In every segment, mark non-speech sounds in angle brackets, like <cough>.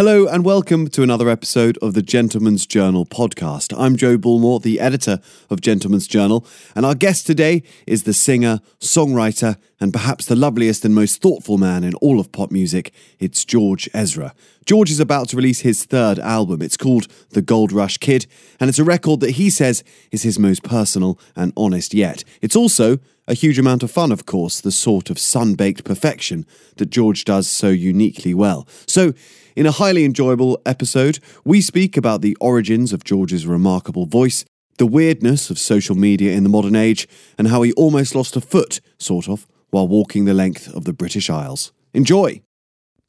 Hello and welcome to another episode of the Gentleman's Journal podcast. I'm Joe Bullmore, the editor of Gentleman's Journal, and our guest today is the singer, songwriter, and perhaps the loveliest and most thoughtful man in all of pop music. It's George Ezra. George is about to release his third album. It's called The Gold Rush Kid, and it's a record that he says is his most personal and honest yet. It's also a huge amount of fun, of course, the sort of sun baked perfection that George does so uniquely well. So, in a highly enjoyable episode, we speak about the origins of George's remarkable voice, the weirdness of social media in the modern age, and how he almost lost a foot, sort of, while walking the length of the British Isles. Enjoy!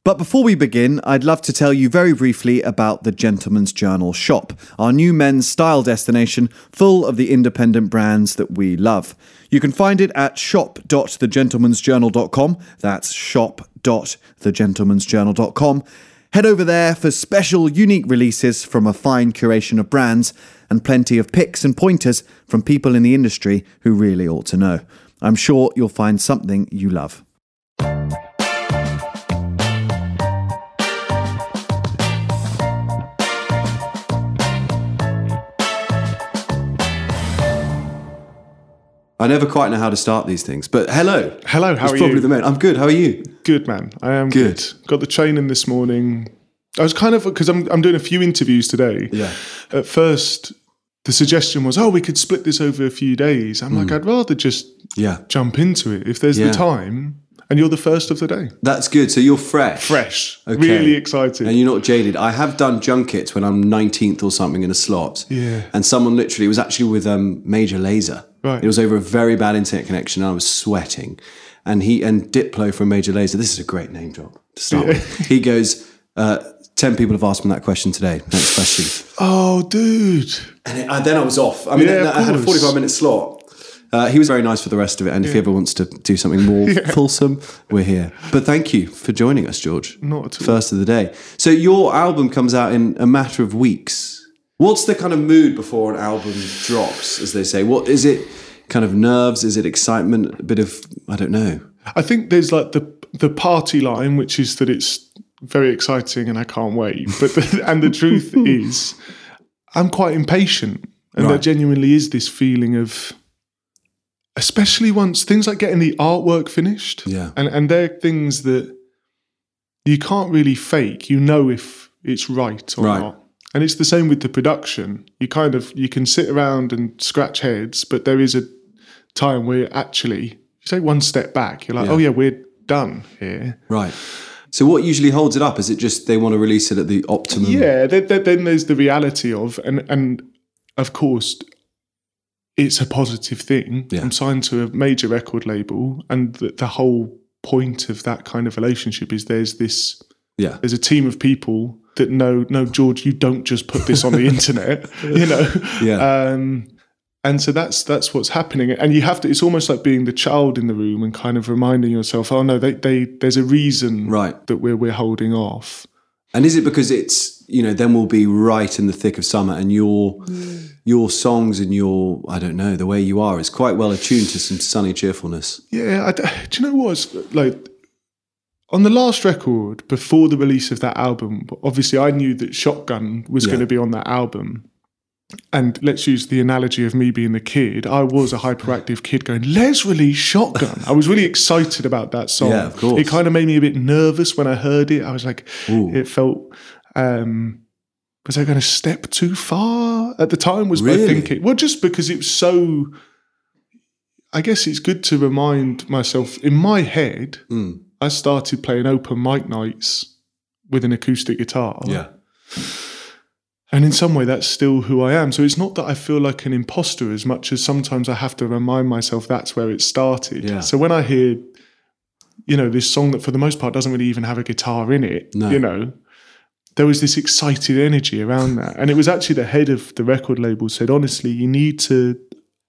But before we begin, I'd love to tell you very briefly about the Gentleman's Journal shop, our new men's style destination full of the independent brands that we love. You can find it at shop.thegentleman'sjournal.com. That's shop.thegentleman'sjournal.com. Head over there for special, unique releases from a fine curation of brands and plenty of picks and pointers from people in the industry who really ought to know. I'm sure you'll find something you love. I never quite know how to start these things, but hello. Hello, how It's are probably you? the main. I'm good. How are you? Good man, I am Good. good. Got the training this morning. I was kind of because I'm I'm doing a few interviews today. Yeah. At first, the suggestion was, oh, we could split this over a few days. I'm like, I'd rather just Yeah. jump into it if there's Hmm. Yeah. the time. And you're the first of the day. That's good. So you're fresh. Fresh, Okay. really excited. And you're not jaded. I have done junkets when I'm 19th or something in a slot. Yeah. And someone literally, was actually with um, Major Lazer. Right. It was over a very bad internet connection and I was sweating. And he, and Diplo from Major Lazer, this is a great name drop to start with. He goes, uh, 10 people have asked me that question today. Next question. oh, dude. And, it, and then I was off. I mean, Yeah, of I had a 45 minute slot. Uh, he was very nice for the rest of it. And if he ever wants to do something more <laughs> fulsome, we're here. But thank you for joining us, George. Not at all. First of the day. So your album comes out in a matter of weeks. What's the kind of mood before an album drops, as they say? What is it? Kind of nerves? Is it excitement? A bit of I don't know. I think there's like the the party line, which is that it's very exciting and I can't wait. But the, <laughs> and the truth <laughs> is, I'm quite impatient, and there genuinely is this feeling of, especially once things like getting the artwork finished, Yeah. and and they're things that you can't really fake. You know if it's right or Right. not. And it's the same with the production. You kind of you can sit around and scratch heads, but there is a time where actually you take one step back. You're like, Yeah. oh yeah, we're done here. Right. So what usually holds it up? Is it just they want to release it at the optimum? Yeah. Then, then, then there's the reality of and and of course it's a positive thing. Yeah. I'm signed to a major record label, and the, the whole point of that kind of relationship is there's this Yeah. there's a team of people that know no George, you don't just put this on the <laughs> internet, you know. Yeah. Um, and so that's that's what's happening, and you have to. It's almost like being the child in the room and kind of reminding yourself, oh no, they, they there's a reason Right. that we're we're holding off. And is it because it's you know then we'll be right in the thick of summer and your mm. your songs and your I don't know the way you are is quite well attuned to some sunny cheerfulness. Yeah, I d do you know what's like on the last record before the release of that album? Obviously, I knew that Shotgun was Yeah. going to be on that album. And let's use the analogy of me being the kid. I was a hyperactive kid going, let's release Shotgun. I was really excited about that song. Yeah, of course. It kind of made me a bit nervous when I heard it. I was like, Ooh. it felt, um, was I going to step too far at the time? Was my thinking. Well, just because it was so. I guess it's good to remind myself in my head, Mm. I started playing open mic nights with an acoustic guitar. And in some way, that's still who I am. So it's not that I feel like an imposter as much as sometimes I have to remind myself that's where it started. Yeah. So when I hear, you know, this song that for the most part doesn't really even have a guitar in it, No. you know, there was this excited energy around that. And it was actually the head of the record label said, honestly, you need to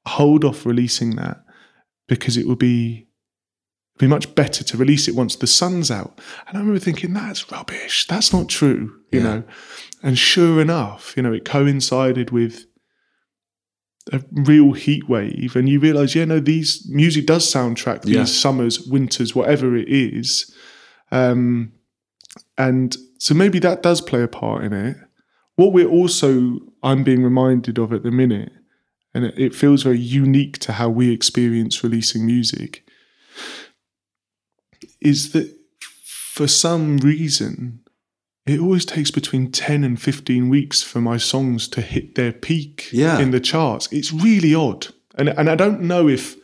hold off releasing that because it will be be much better to release it once the sun's out. And I remember thinking, that's rubbish. That's not true, you Yeah. know. And sure enough, you know, it coincided with a real heat wave, and you realise, yeah, no, these music does soundtrack these Yeah. summers, winters, whatever it is. Um, and so maybe that does play a part in it. What we're also I'm being reminded of at the minute, and it, it feels very unique to how we experience releasing music, is that for some reason it always takes between 10 and 15 weeks for my songs to hit their peak Yeah. in the charts. It's really odd. And and I don't know if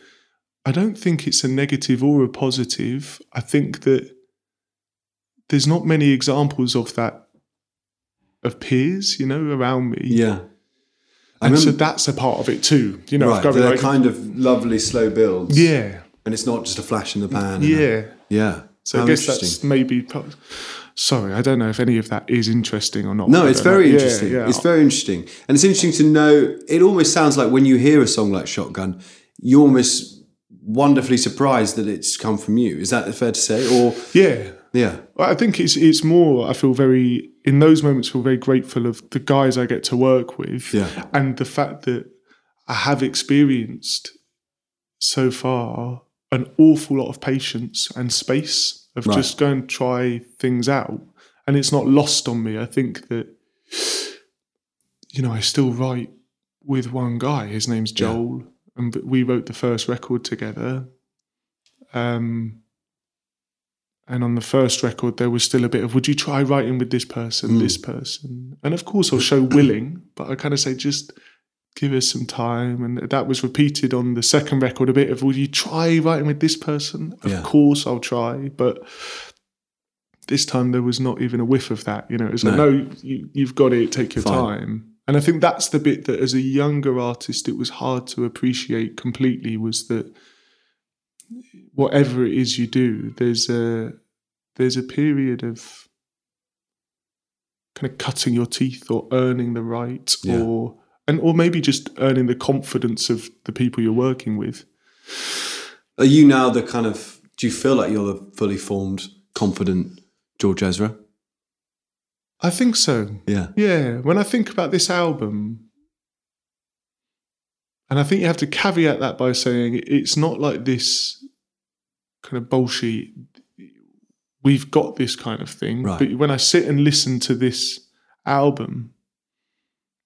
I don't think it's a negative or a positive. I think that there's not many examples of that of peers, you know, around me. Yeah. And so that's a part of it too. You know, right, they're like, kind of lovely slow builds. yeah, And it's not just a flash in the pan. yeah. Yeah. So How I guess interesting. that's maybe. Sorry, I don't know if any of that is interesting or not. No, it's don't know. very Yeah, interesting. yeah. It's very interesting. And it's interesting to know, it almost sounds like when you hear a song like Shotgun, you're almost wonderfully surprised that it's come from you. Is that fair to say? Or, yeah. yeah. I think it's it's more. I feel very in those moments. Feel very grateful of the guys I get to work with, Yeah. and the fact that I have experienced so far an awful lot of patience and space of Right. just go and try things out, and it's not lost on me. I think that you know I still write with one guy. His name's Yeah. Joel, and we wrote the first record together. Um, and on the first record, there was still a bit of, would you try writing with this person, Mm. this person? And of course, I'll show willing, but I kind of say, just give us some time. And that was repeated on the second record a bit of, will you try writing with this person? Of Yeah. course, I'll try. But this time, there was not even a whiff of that. You know, it was like, No. no, you, you've got it, take your Fine. time. And I think that's the bit that, as a younger artist, it was hard to appreciate completely was that whatever it is you do, there's a there's a period of kind of cutting your teeth or earning the right Yeah. or and or maybe just earning the confidence of the people you're working with. Are you now the kind of, do you feel like you're the fully formed, confident George Ezra? I think so. Yeah. Yeah. When I think about this album, and I think you have to caveat that by saying it's not like this kind of bullshit. We've got this kind of thing. Right. But when I sit and listen to this album,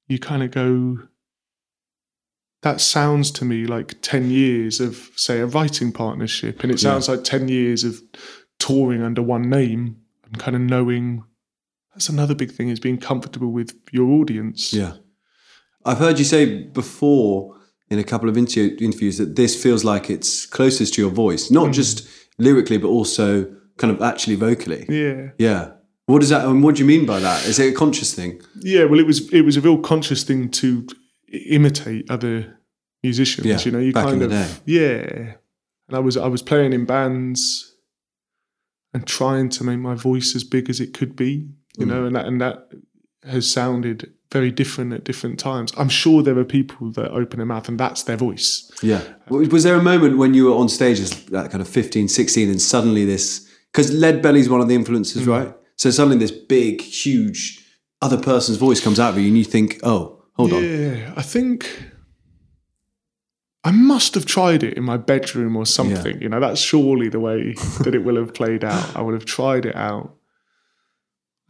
you kind of go, that sounds to me like 10 years of, say, a writing partnership. And it Yeah. sounds like 10 years of touring under one name and kind of knowing that's another big thing is being comfortable with your audience. Yeah. I've heard you say before in a couple of inter- interviews that this feels like it's closest to your voice, not hmm. just lyrically, but also kind of actually vocally. Yeah. Yeah. What does that, and what do you mean by that? Is it a conscious thing? Yeah, well, it was it was a real conscious thing to imitate other musicians. Yeah, you know, you kind of yeah. And I was I was playing in bands and trying to make my voice as big as it could be. You Mm. know, and that and that has sounded very different at different times. I'm sure there are people that open their mouth and that's their voice. Yeah. Was there a moment when you were on stage as that kind of 15, 16 and suddenly this, because Lead Belly's one of the influences, right? So suddenly this big, huge other person's voice comes out of you and you think, oh, hold on. Yeah, I think I must have tried it in my bedroom or something. You know, that's surely the way that it will have played out. I would have tried it out.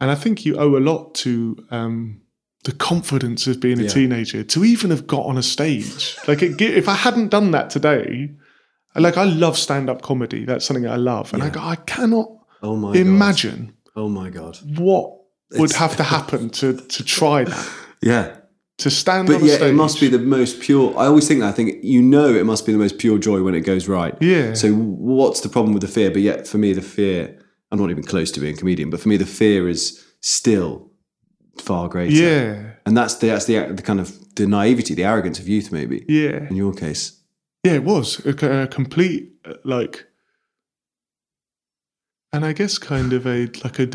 And I think you owe a lot to um, the confidence of being a Yeah. teenager to even have got on a stage. Like, it, if I hadn't done that today, like I love stand up comedy. That's something I love. And I Yeah. go, I cannot Oh imagine Oh my God. what would have to happen <laughs> to, to try that. Yeah. To stand But yeah, stage. it must be the most pure. I always think that. I think you know it must be the most pure joy when it goes right. Yeah. So what's the problem with the fear? But yet, for me, the fear. I'm not even close to being a comedian, but for me, the fear is still far greater. Yeah. And that's the that's the, the kind of the naivety, the arrogance of youth, maybe. Yeah. In your case. Yeah, it was a, a complete uh, like, and I guess kind of a like a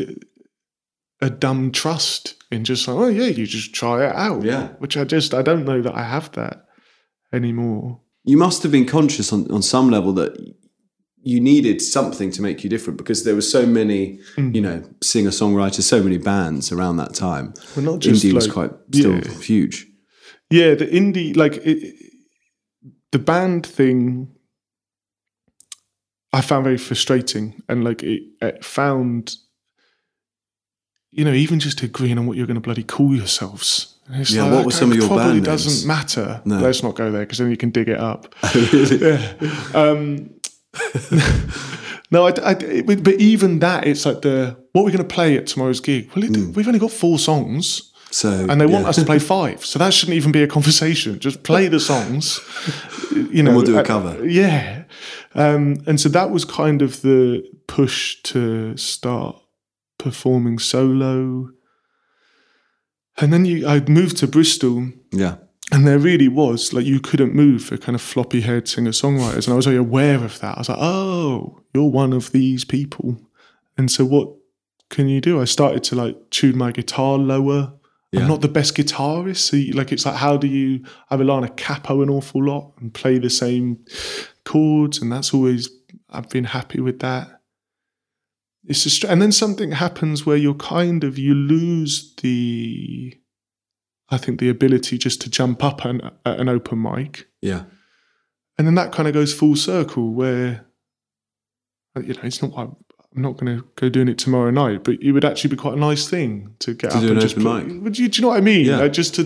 a dumb trust in just like, oh yeah, you just try it out. Yeah. which I just I don't know that I have that anymore. You must have been conscious on, on some level that you needed something to make you different because there were so many, Mm. you know, singer songwriters, so many bands around that time. Well, not just Indie was quite still yeah. huge. Yeah, the indie like it, the band thing. I found very frustrating, and like it, it found you know, even just agreeing on what you're going to bloody call yourselves. It's Yeah, like, what were some of your probably doesn't names? matter. No. Let's not go there because then you can dig it up. <laughs> really? Yeah. Um, <laughs> no, I, I- it- but even that, it's like the what we're going to play at tomorrow's gig. Well, it, Hmm. we've only got four songs, So and they want yeah. us to play five, so that shouldn't even be a conversation. Just play the songs, <laughs> you know. we'll do a uh, cover. yeah, um, and so that was kind of the push to start performing solo. And then you, I moved to Bristol, Yeah. and there really was like you couldn't move for kind of floppy haired singer songwriters. And I was very aware of that. I was like, oh, you're one of these people. And so what can you do? I started to like tune my guitar lower. Yeah. I'm not the best guitarist. So you, like it's like how do you I rely on a capo an awful lot and play the same chords, and that's always I've been happy with that. It's just and then something happens where you're kind of you lose the I think the ability just to jump up an, at an open mic. Yeah. And then that kind of goes full circle where, you know, it's not, I'm I'm not going to go doing it tomorrow night, but it would actually be quite a nice thing to get To up do and an just open put- mic. Would you, do you know what I mean? Yeah. Like just to,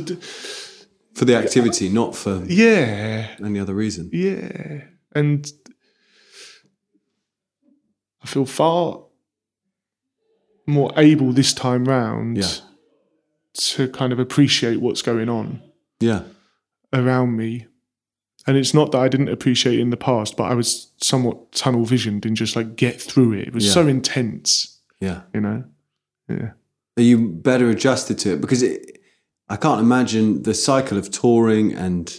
For the activity, not for yeah, any other reason. yeah. And I feel far more able this time round Yeah. to kind of appreciate what's going on. Yeah. around me. And it's not that I didn't appreciate in the past, but I was somewhat tunnel visioned and just like get through it. It was Yeah. so intense, Yeah. you know? Yeah. Are you better adjusted to it? Because it, I can't imagine the cycle of touring and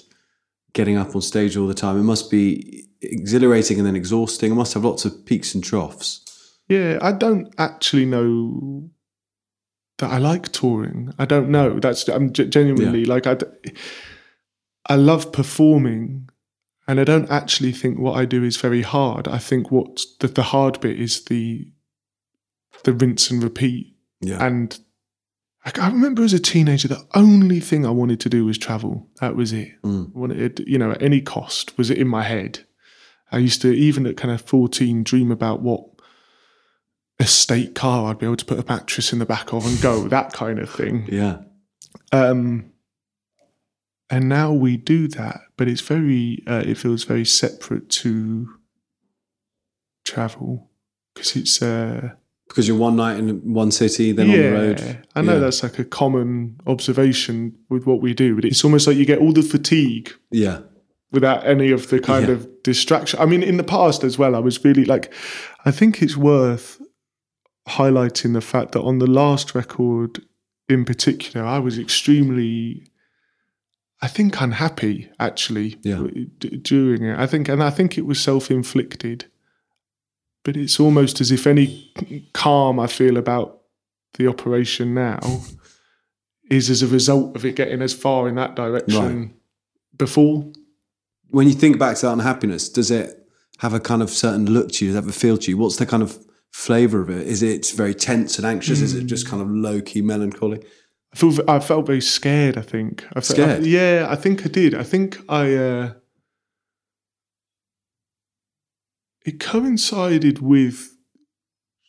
getting up on stage all the time. It must be exhilarating and then exhausting. It must have lots of peaks and troughs. Yeah. I don't actually know that I like touring. I don't know. That's, I'm ge- genuinely like, I, I love performing. And I don't actually think what I do is very hard. I think what the, the hard bit is the the rinse and repeat Yeah. And I remember as a teenager, the only thing I wanted to do was travel. That was it. Mm. I wanted, you know, at any cost, was it in my head. I used to, even at kind of 14, dream about what estate car I'd be able to put a mattress in the back of and go, <laughs> that kind of thing. yeah. Um, and now we do that, but it's very, uh, it feels very separate to travel because it's, uh, Because you're one night in one city, then on the road. I know Yeah. that's like a common observation with what we do, but it's almost like you get all the fatigue Yeah. without any of the kind Yeah. of distraction. I mean, in the past as well, I was really like, I think it's worth highlighting the fact that on the last record in particular, I was extremely, I think, unhappy actually Yeah. during it. I think, and I think it was self inflicted. But it's almost as if any calm I feel about the operation now is as a result of it getting as far in that direction before. When you think back to that unhappiness, does it have a kind of certain look to you? Does it have a feel to you? What's the kind of flavour of it? Is it very tense and anxious? Is it just kind of low key melancholy? I feel I felt very scared. I think I felt, Scared? yeah, I think I did. I think I. Uh, it coincided with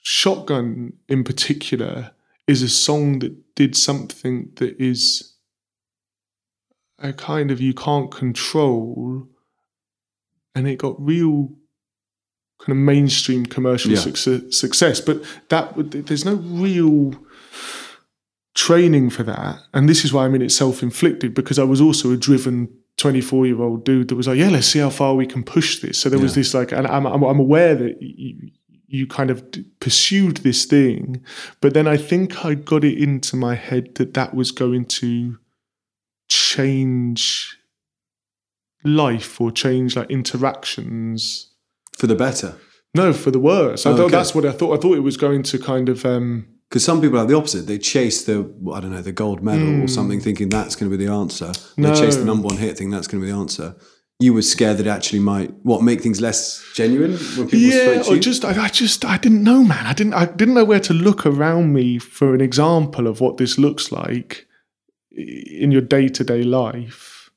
Shotgun in particular is a song that did something that is a kind of you can't control, and it got real kind of mainstream commercial Yeah. success, success. But that there's no real training for that. And this is why I mean it's self inflicted because I was also a driven 24 year old dude that was like, yeah, let's see how far we can push this. So there was this like, and I'm, I'm, I'm aware that you, you kind of pursued this thing, but then I think I got it into my head that that was going to change life or change like interactions. For the better. No, for the worse. I Oh, thought okay. that's what I thought. I thought it was going to kind of, um, Because some people have the opposite. They chase the, I don't know, the gold medal or something, thinking that's going to be the answer. They chase the Hmm. Number one hit, thinking that's going to be the answer. You were scared that it actually might, what, make things less genuine when people yeah, or you? just I, I just I didn't know, man. I didn't I didn't know where to look around me for an example of what this looks like in your day to day life.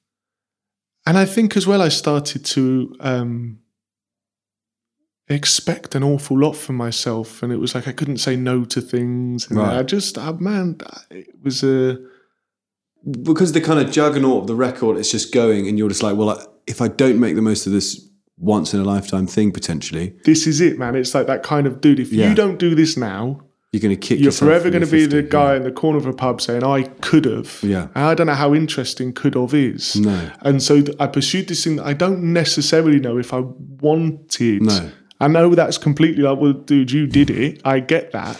And I think as well, I started to um, expect an awful lot from myself, and it was like I couldn't say no to things. And Right. I just, uh, man, it was a. because the kind of juggernaut of the record is just going, and you're just like, well, if I don't make the most of this once in a lifetime thing, potentially, This is it, man. It's like that kind of dude. If Yeah. you don't do this now, you're going to kick. you're forever going to be the 50. guy in the corner of a pub saying, "I could have." Yeah. And I don't know how interesting could have is. No. And so I pursued this thing that I don't necessarily know if I wanted. No. I know that's completely like, well, dude, you did it. I get that.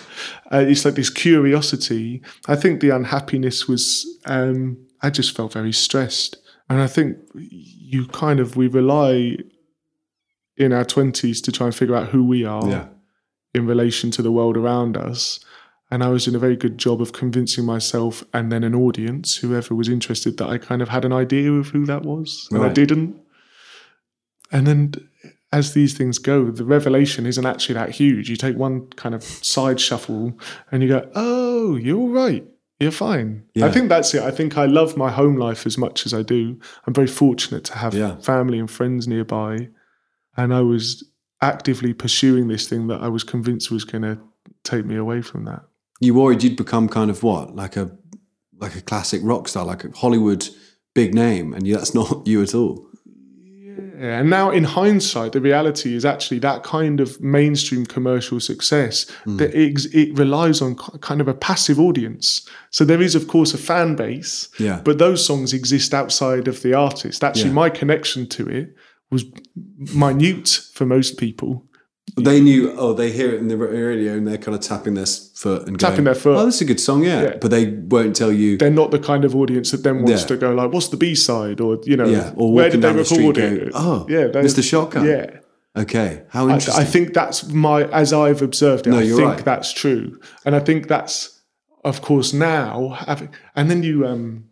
Uh, it's like this curiosity. I think the unhappiness was, um, I just felt very stressed. And I think you kind of, we rely in our 20s to try and figure out who we are Yeah. in relation to the world around us. And I was doing a very good job of convincing myself and then an audience, whoever was interested, that I kind of had an idea of who that was. And I didn't. And then as these things go, the revelation isn't actually that huge. You take one kind of side shuffle and you go, oh, you're all right. You're fine. Yeah. I think that's it. I think I love my home life as much as I do. I'm very fortunate to have Yeah. family and friends nearby. And I was actively pursuing this thing that I was convinced was going to take me away from that. You worried you'd become kind of what, like a like a classic rock star, like a Hollywood big name, and that's not <laughs> you at all. Yeah, and now in hindsight, the reality is actually that kind of mainstream commercial success hmm. that it, it relies on kind of a passive audience. So there is, of course, a fan base, Yeah. but those songs exist outside of the artist. Actually, Yeah. my connection to it was minute for most people. They knew. Oh, they hear it in the radio, and they're kind of tapping their foot and Tapping going, their foot. Oh, this is a good song, yeah. Yeah. But they won't tell you. They're not the kind of audience that then wants Yeah. to go like, "What's the B side?" or you know, Yeah, or where did they the record it? go, "Oh, yeah, Mr. Shotgun." Yeah, Okay, how I, interesting. I think that's my as I've observed it. No, I you're think right. that's true, and I think that's, of course, now having. And then you, um,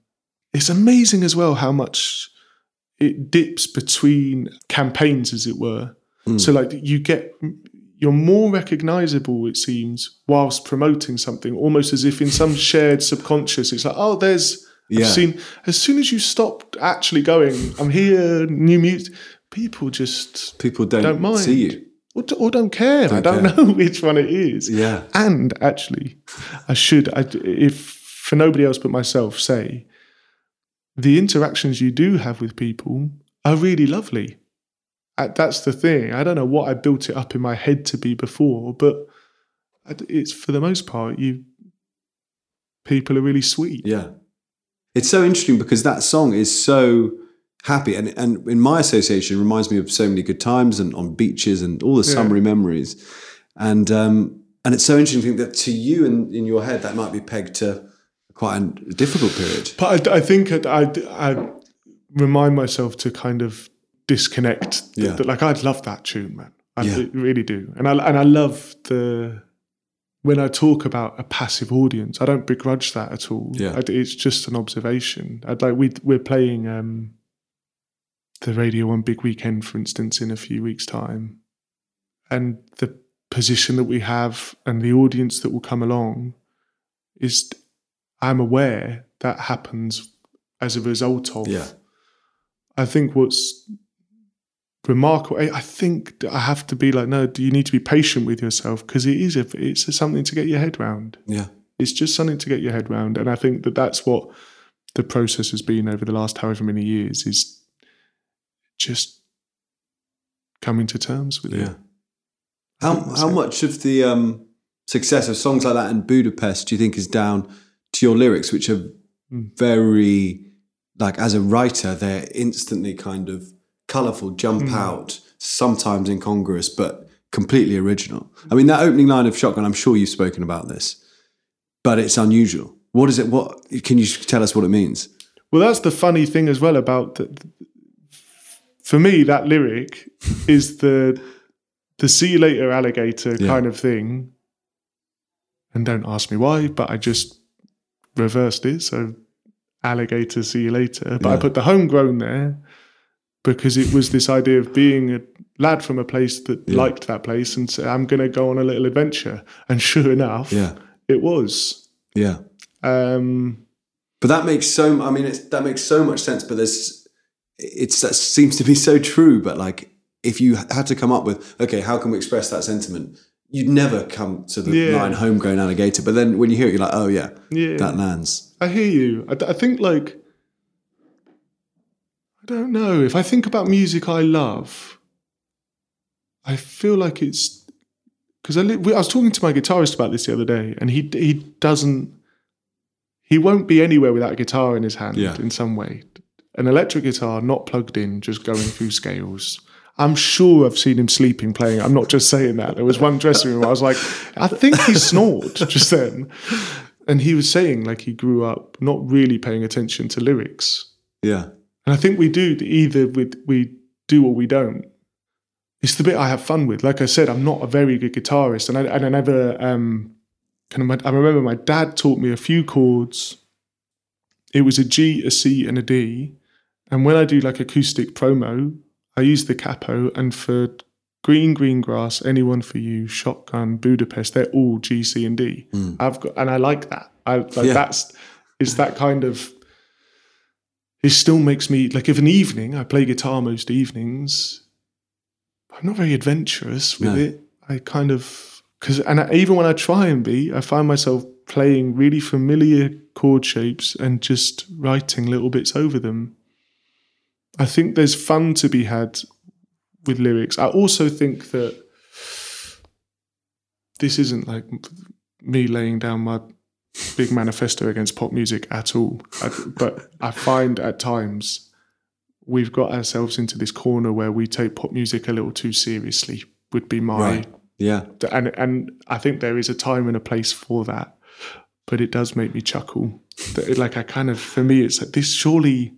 it's amazing as well how much it dips between campaigns, as it were. Hmm. So like you get. You're more recognizable, it seems, whilst promoting something, almost as if in some <laughs> shared subconscious, it's like, oh, there's, Yeah. I've seen. As soon as you stop actually going, I'm here, new music, people just people don't, don't mind. see you. or, d- or don't care. I don't care. know <laughs> which one it is. Yeah. And actually, I should, I, if for nobody else but myself, say the interactions you do have with people are really lovely. That's the thing. I don't know what I built it up in my head to be before, but it's for the most part, you people are really sweet. Yeah. It's so interesting because that song is so happy. And, and in my association, it reminds me of so many good times and on beaches and all the summery memories. And, um, and it's so interesting to think that to you in, in your head, that might be pegged to quite a difficult period. But I, I think I, I remind myself to kind of disconnect. Yeah. That, like I'd love that tune, man. I Yeah. re- really do, and I and I love the when I talk about a passive audience. I don't begrudge that at all. Yeah. I, it's just an observation. I'd like we we're playing um, the Radio One Big Weekend, for instance, in a few weeks' time, and the position that we have and the audience that will come along is I'm aware that happens as a result of. Yeah. I think what's remarkable. I I think I have to be like, no. Do you need to be patient with yourself because it is a, it's something to get your head round. Yeah. It's just something to get your head round, and I think that that's what the process has been over the last however many years is just coming to terms with it. Yeah. it. How, how it. much of the um, success of songs like that in Budapest do you think is down to your lyrics, which are Hmm. very, like, as a writer, they're instantly kind of colourful, jump Hmm. out, sometimes incongruous, but completely original. I mean, that opening line of Shotgun, I'm sure you've spoken about this, but it's unusual. What is it? What can you tell us what it means? Well, that's the funny thing as well about the, for me that lyric <laughs> is the the see you later alligator Yeah. kind of thing. And don't ask me why, but I just reversed it. So alligator, see you later. But I put the homegrown there because it was this idea of being a lad from a place that liked that place and say, I'm going to go on a little adventure. And sure enough, Yeah. it was. Yeah. Um, But that makes so. I mean, it's, that makes so much sense. But there's, it's that seems to be so true. But like if you had to come up with, okay, how can we express that sentiment? You'd never come to the Yeah. line homegrown alligator. But then when you hear it, you're like, oh, yeah, Yeah. that lands. I hear you. I, I think like I don't know if I think about music I love. I feel like it's because I, li- I was talking to my guitarist about this the other day, and he he doesn't he won't be anywhere without a guitar in his hand Yeah. in some way. An electric guitar, not plugged in, just going through scales. I'm sure I've seen him sleeping playing. I'm not just saying that. There was one dressing room. I was like, I think he snored <laughs> just then and he was saying like he grew up not really paying attention to lyrics Yeah. And i think we do either with we do or we don't. It's the bit i have fun with. Like i said i'm not a very good guitarist and i, and I never um kind of i remember my dad taught me a few chords. It was a g a c and a d. And when i do like acoustic promo i use the capo and for green green grass anyone for you shotgun budapest they're all g c and d. I've got and i like that. I like Yeah. that's is that kind of it still makes me like if an evening i play guitar most evenings i'm not very adventurous with No. it. I kind of because and I, even when i try and be i find myself playing really familiar chord shapes and just writing little bits over them. I think there's fun to be had with lyrics. I also think that this isn't like me laying down my big manifesto against pop music at all. I, but I find at times we've got ourselves into this corner where we take pop music a little too seriously. Would be my Right. Yeah. and and I think there is a time and a place for that. But it does make me chuckle. Like I kind of for me it's like this surely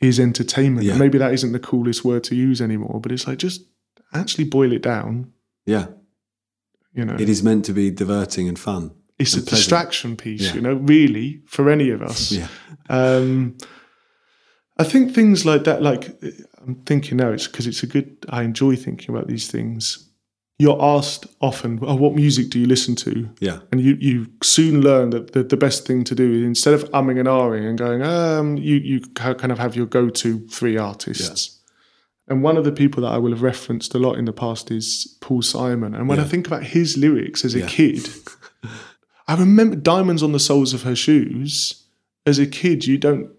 is entertainment. Yeah. Maybe that isn't the coolest word to use anymore, but it's like just actually boil it down. Yeah. You know, It is meant to be diverting and fun. It's a distraction piece. Yeah. You know, really for any of us. Yeah. Um, I think things like that, like I'm thinking now, it's because it's a good, I enjoy thinking about these things. You're asked often, oh, what music do you listen to? Yeah. And you, you soon learn that the, the best thing to do is instead of umming and ahhing and going, um, you, you kind of have your go to three artists. And one of the people that I will have referenced a lot in the past is Paul Simon. And when I think about his lyrics as a Yeah. kid, I remember Diamonds on the Soles of Her Shoes. As a kid, you don't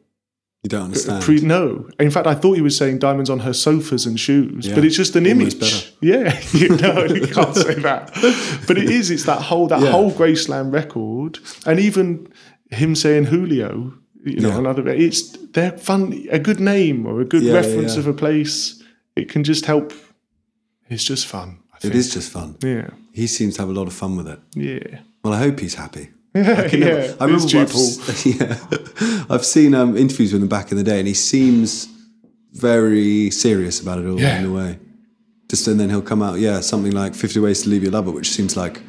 You don't understand. Pre- no. In fact, I thought you were saying diamonds on her sofas and shoes, Yeah. but it's just an Almost image. better. Yeah, <laughs> you know, you can't say that. But it is. It's that whole that Yeah. whole Graceland record, and even him saying Julio. You know, Yeah. another. It's they're fun. A good name or a good reference of a place. It can just help. It's just fun. It is just fun. Yeah. He seems to have a lot of fun with it. Yeah. Well, I hope he's happy. <laughs> Yeah. can never- yeah. I remember It's what Paul. <laughs> I've, yeah, I've seen um, interviews with him back in the day, and he seems very serious about it all Yeah. in a way. Just and then he'll come out, yeah, something like Fifty Ways to Leave Your Lover, which seems like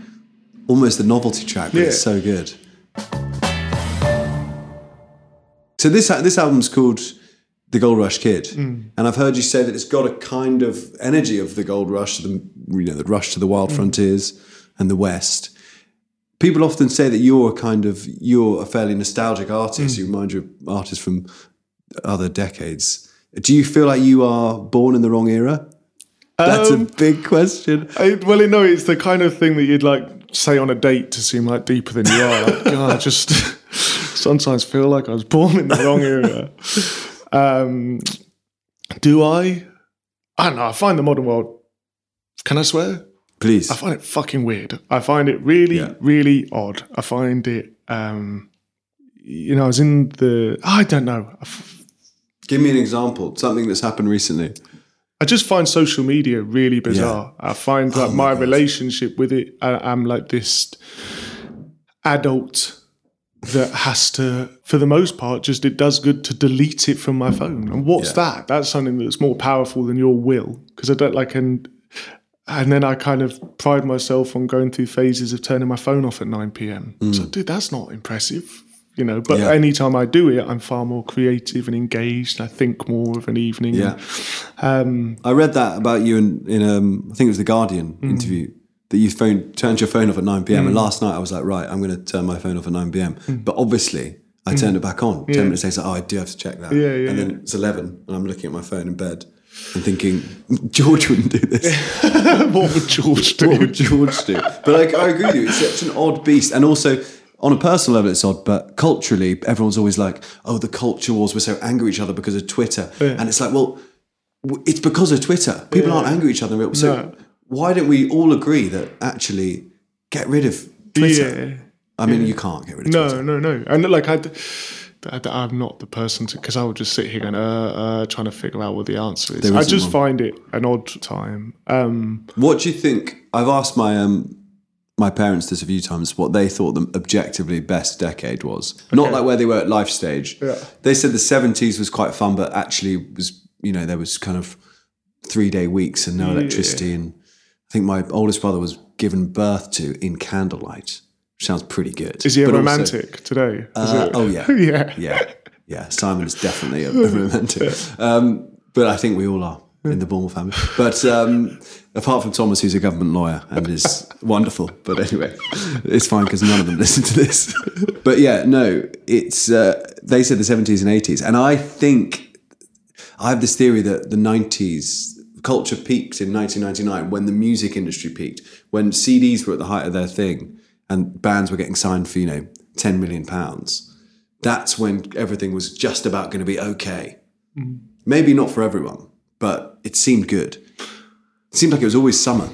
almost a novelty track, but it's so good. So this uh, this album's called The Gold Rush Kid, hmm. and I've heard you say that it's got a kind of energy of the Gold Rush, the you know the rush to the wild hmm. frontiers and the West people often say that you're a kind of you're a fairly nostalgic artist. You remind you of artists from other decades. Do you feel like you are born in the wrong era? That's Um, a big question. I, well, no, it's the kind of thing that you'd like say on a date to seem like deeper than you are. Like, God, I just <laughs> sometimes feel like I was born in the wrong era. Um, do I? I don't know. I find the modern world. Can I swear? Please. I find it fucking weird. I find it really, Yeah. really odd. I find it. Um, you know, I was in the. I don't know. Give me an example. Something that's happened recently. I just find social media really bizarre. I find like Oh my my, relationship with it, I, I'm like this adult that has to, for the most part, just it does good to delete it from my phone. And what's Yeah. that? That's something that's more powerful than your will because I don't like and. And then I kind of pride myself on going through phases of turning my phone off at 9 p.m. So, dude, that's not impressive, you know. But Mm. Yeah. anytime I do it, I'm far more creative and engaged. I think more of an evening. Yeah. Um, I read that about you in, in um, I think it was the Guardian Mm. interview that you phone turned your phone off at 9 p.m. And last night I was like, right, I'm going to turn my phone off at 9 p.m. Mm. But obviously I turned it back on. 10 minutes later, oh, I do have to check that. Yeah, yeah, and then it's 11 and I'm looking at my phone in bed. And thinking George wouldn't do this. <laughs> what would George <laughs> do? what would George do? But I, I agree with you. It's such an odd beast, and also on a personal level, it's odd. But culturally, everyone's always like, "Oh, the culture wars. We're so angry at each other because of Twitter," and it's like, well, it's because of Twitter. People aren't angry at each other. So No. why don't we all agree that actually get rid of Twitter? Yeah. I mean, you can't get rid of Twitter. No, no, no. And like I, I am not the person to because I would just sit here and uh, uh, trying to figure out what the answer is. I just one. find it an odd time. Um, What do you think? I've asked my um my parents this a few times what they thought the objectively best decade was. Not like where they were at life stage. Yeah. They said the seventies was quite fun, but actually was you know there was kind of three day weeks and no electricity, and I think my oldest brother was given birth to in candlelight. Sounds pretty good. is he a But also- romantic today? Is Uh, oh yeah, <laughs> yeah. yeah, yeah. Simon is definitely a, a romantic, um, but I think we all are in the Bullmore family. But um, apart from Thomas, who's a government lawyer and is <laughs> wonderful. But anyway, it's fine because none of them listen to this. <laughs> but yeah, no, it's uh, they said the seventies and eighties, and I think I have this theory that the nineties. Culture peaked in 1999 when the music industry peaked, when CDs were at the height of their thing, and bands were getting signed for you know 10 million pounds that's when everything was just about going to be okay mm-hmm. maybe not for everyone but it seemed good it seemed like it was always summer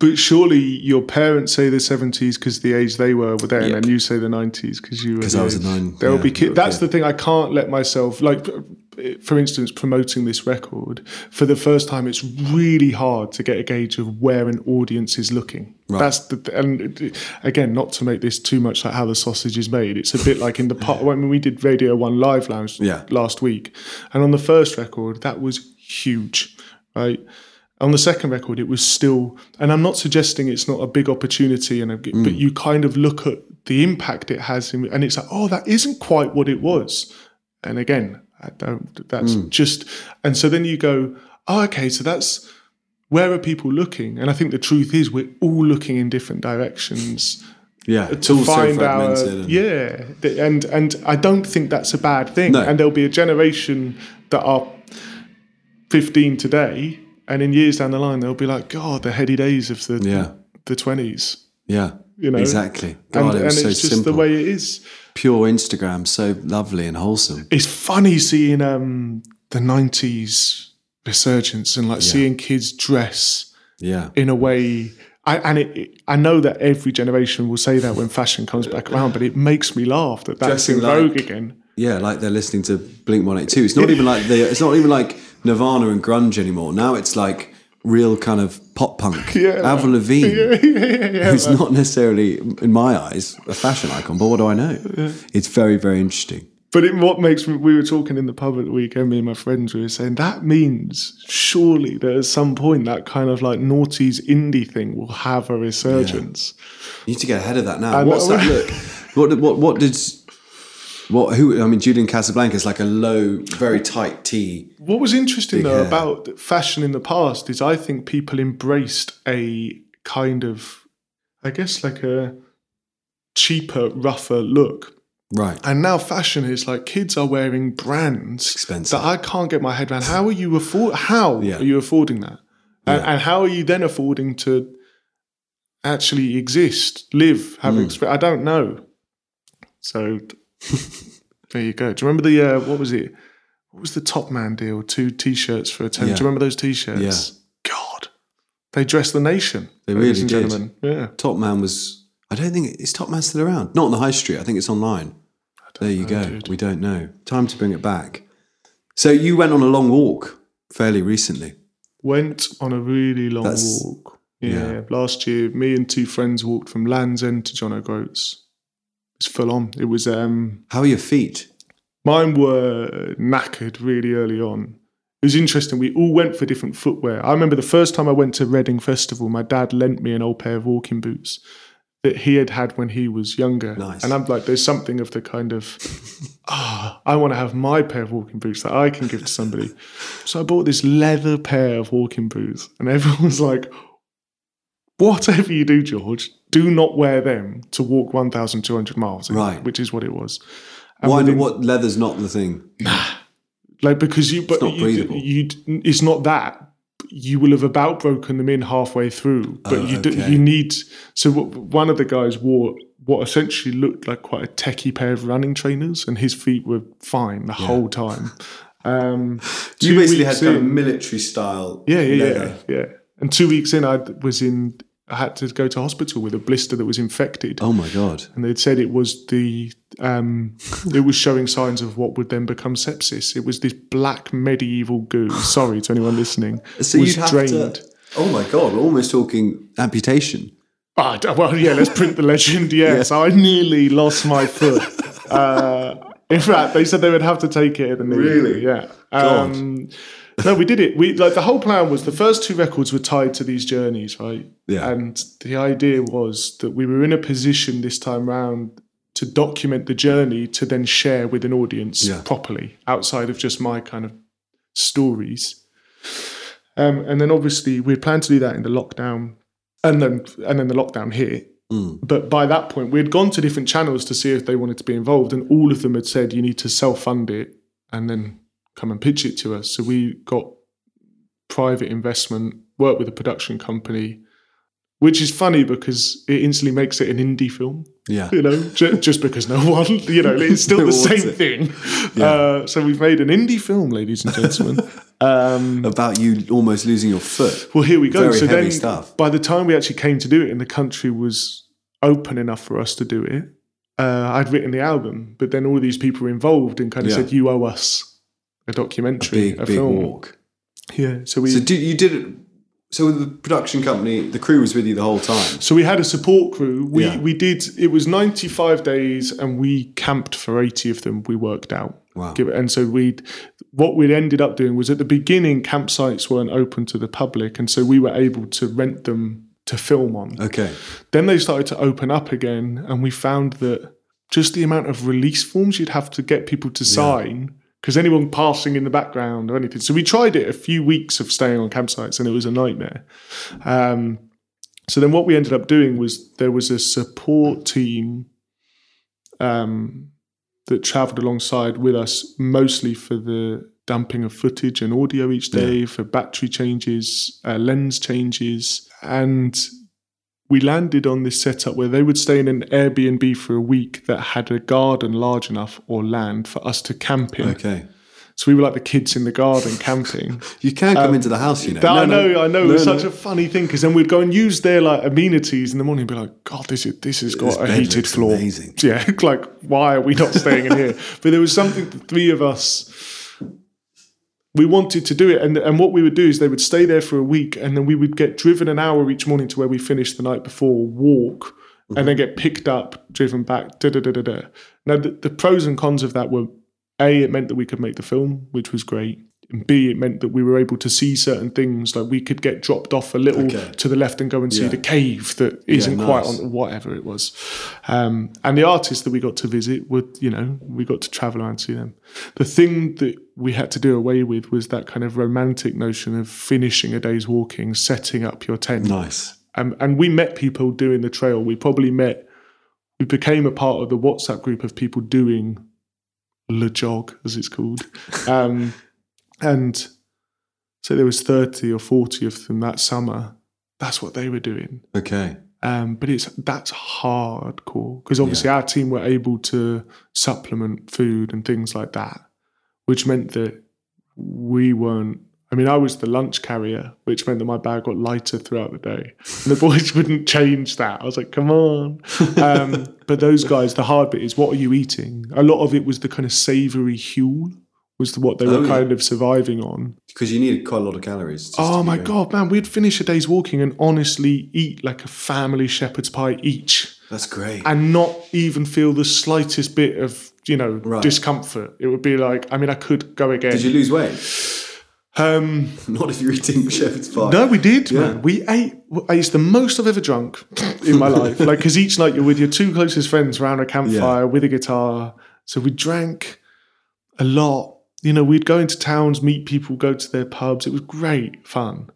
But surely your parents say the seventies because the age they were were then, Yep. and you say the nineties because you were. 'Cause the I was a nine- There will yeah, be kids. That's okay. the thing. I can't let myself like. For instance, promoting this record for the first time, it's really hard to get a gauge of where an audience is looking. That's the and again, not to make this too much like how the sausage is made. It's a bit like in the <laughs> part when we did Radio One Live Lounge Yeah. last week, and on the first record, that was huge, right? On the second record, it was still, and I'm not suggesting it's not a big opportunity, and a, but mm. you kind of look at the impact it has, in, and it's like, oh, that isn't quite what it was. And again, I don't. That's hmm. just, and so then you go, oh, okay, so that's where are people looking? And I think the truth is, we're all looking in different directions yeah to find our and- yeah and and i don't think that's a bad thing No. and there'll be a generation that are 15 today and in years down the line they'll be like god the heady days of the yeah the 20s yeah you know? Exactly. God and, it was and so just simple. the way it is. Pure instagram so lovely and wholesome. It's funny seeing um the 90s resurgence and like seeing kids dress yeah. in a way I, and it, it, I know that every generation will say that when fashion comes back around, but it makes me laugh that that's Dressing in vogue like- again. yeah like they're listening to blink 182 it's not even like they it's not even like nirvana and grunge anymore. Now it's like real kind of pop punk <laughs> Yeah, avril lavigne <laughs> yeah, who's not necessarily, in my eyes, a fashion icon, but what do I know? It's very, very interesting. But it, what makes me, we were talking in the pub at the weekend, me and my friends, we were saying that means surely that at some point that kind of like noughties indie thing will have a resurgence. You need to get ahead of that now. I What's that look? <laughs> What, what, what did, what, who, I mean, Julian Casablanca is like a low, very tight tee. What was interesting though hair. about fashion in the past is I think people embraced a kind of, I guess, like a cheaper, rougher look. Right. And now fashion is like kids are wearing brands expensive. that I can't get my head around. How are you afford? How Yeah. are you affording that? And, Yeah. and how are you then affording to actually exist, live, have Hmm. experience? I don't know. So <laughs> there you go. Do you remember the uh, what was it? What was the Top Man deal? Two T-shirts for a ten. Yeah. Do you remember those T-shirts? Yeah. God, they dressed the nation. They really did. gentlemen. Yeah. Top Man was, I don't think, is Top Man still around? Not on the high street. I think it's online. There you go. dude. We don't know. Time to bring it back. So you went on a long walk fairly recently. Went on a really long That's- walk. Yeah. yeah. Last year, me and two friends walked from Land's End to John O'Groats. It's full on. It was um How are your feet? mine were knackered really early on. It was interesting. We all went for different footwear. I remember the first time I went to Reading Festival, my dad lent me an old pair of walking boots that he had had when he was younger. Nice. And I'm like, there's something of the kind of, <laughs> ah, I want to have my pair of walking boots that I can give to somebody. so I bought this leather pair of walking boots, and everyone was like, whatever you do, George, do not wear them to walk 1,200 miles, Right. which is what it was. And Why? within- What leather's not the thing? like because you but not you, breathable. you it's not that you will have about broken them in halfway through but Oh, you do, you need so one of the guys wore what essentially looked like quite a techie pair of running trainers and his feet were fine the whole time um <laughs> You basically had weeks kind of military style. yeah yeah leather. yeah yeah and two weeks in i was in i had to go to hospital with a blister that was infected Oh my god. and they'd said it was the um, <laughs> it was showing signs of what would then become sepsis. It was this black medieval goo. Sorry to anyone listening. <laughs> So was you'd have drained. to. Oh my god, we're almost talking amputation. Ah, well, yeah, let's print the legend. <laughs> Yes, I nearly lost my foot. Uh, in fact, they said they would have to take it at the knee. Really? Yeah. God. No, we did it. We like the whole plan was the first two records were tied to these journeys, right? Yeah. And the idea was that we were in a position this time round to document the journey to then share with an audience Yeah. properly outside of just my kind of stories. Um, and then obviously we planned to do that in the lockdown, and then and then the lockdown hit. Mm. But by that point, we had gone to different channels to see if they wanted to be involved, and all of them had said you need to self fund it and then come and pitch it to us. So we got private investment, worked with a production company, which is funny because it instantly makes it an indie film. Yeah. You know, ju- just because no <laughs> one, you know, it's still <laughs> the same it. thing. Yeah. Uh, so we've made an indie film, ladies and gentlemen. <laughs> um, About you almost losing your foot. well, here we go. Very so then, stuff. by the time we actually came to do it, and the country was open enough for us to do it, uh, I'd written the album. But then all these people were involved and kind of Yeah. said, "You owe us a documentary, Big, a big film." walk. Yeah. So we So did you did it? So with the production company, the crew was with you the whole time. So we had a support crew. We Yeah. we did. It was ninety five days, and we camped for eighty of them. We worked out. Wow. And so we, what we ended up doing was at the beginning, campsites weren't open to the public, and so we were able to rent them to film on. Okay. Then they started to open up again, and we found that just the amount of release forms you'd have to get people to sign. Because anyone passing in the background or anything. So we tried it a few weeks of staying on campsites and it was a nightmare. Um, so then what we ended up doing was there was a support team um, that traveled alongside with us mostly for the dumping of footage and audio each day, for battery changes, uh, lens changes. And we landed on this setup where they would stay in an Airbnb for a week that had a garden large enough or land for us to camp in. Okay. So we were like the kids in the garden camping. <laughs> You can come um, into the house, you know. That I No, no. know, I know. No, it was no. such a funny thing because then we'd go and use their like amenities in the morning and be like, God, this is this has got This a heated floor. amazing. <laughs> Yeah, <laughs> like why are we not staying in here? But there was something the three of us we wanted to do it and and what we would do is they would stay there for a week and then we would get driven an hour each morning to where we finished the night before, walk, and then mm-hmm. get picked up, driven back, da da da da da. Now the, the pros and cons of that were A, it meant that we could make the film, which was great. And B, it meant that we were able to see certain things. Like we could get dropped off a little Okay. to the left and go and see Yeah. the cave that isn't quite nice. on whatever it was. Um, and the artists that we got to visit would, you know, we got to travel around and see them. The thing that we had to do away with was that kind of romantic notion of finishing a day's walking, setting up your tent. Nice. Um, and we met people doing the trail. We probably met, we became a part of the WhatsApp group of people doing Le Jog, as it's called. Um, and so there was 30 or 40 of them that summer. That's what they were doing. Okay. Um, but it's that's hardcore because obviously our team were able to supplement food and things like that, which meant that we weren't. I mean, I was the lunch carrier, which meant that my bag got lighter throughout the day. And the <laughs> boys wouldn't change that. I was like, come on. Um, <laughs> but those guys, the hard bit is what are you eating? A lot of it was the kind of savory huel, was what they Oh, were yeah. kind of surviving on. Because you needed quite a lot of calories. Oh my god, man! We'd finish a day's walking and honestly eat like a family shepherd's pie each, That's great. and not even feel the slightest bit of you know Right. discomfort. It would be like, I mean, I could go again. Did you lose weight? um, <laughs> Not if you're eating <laughs> shepherd's pie. no, we did, Yeah. man. We ate. It's the most I've ever drunk in my <laughs> life. Like, because each night you're with your two closest friends around a campfire with a guitar. So we drank a lot. You know, we'd go into towns, meet people, go to their pubs. It was great fun.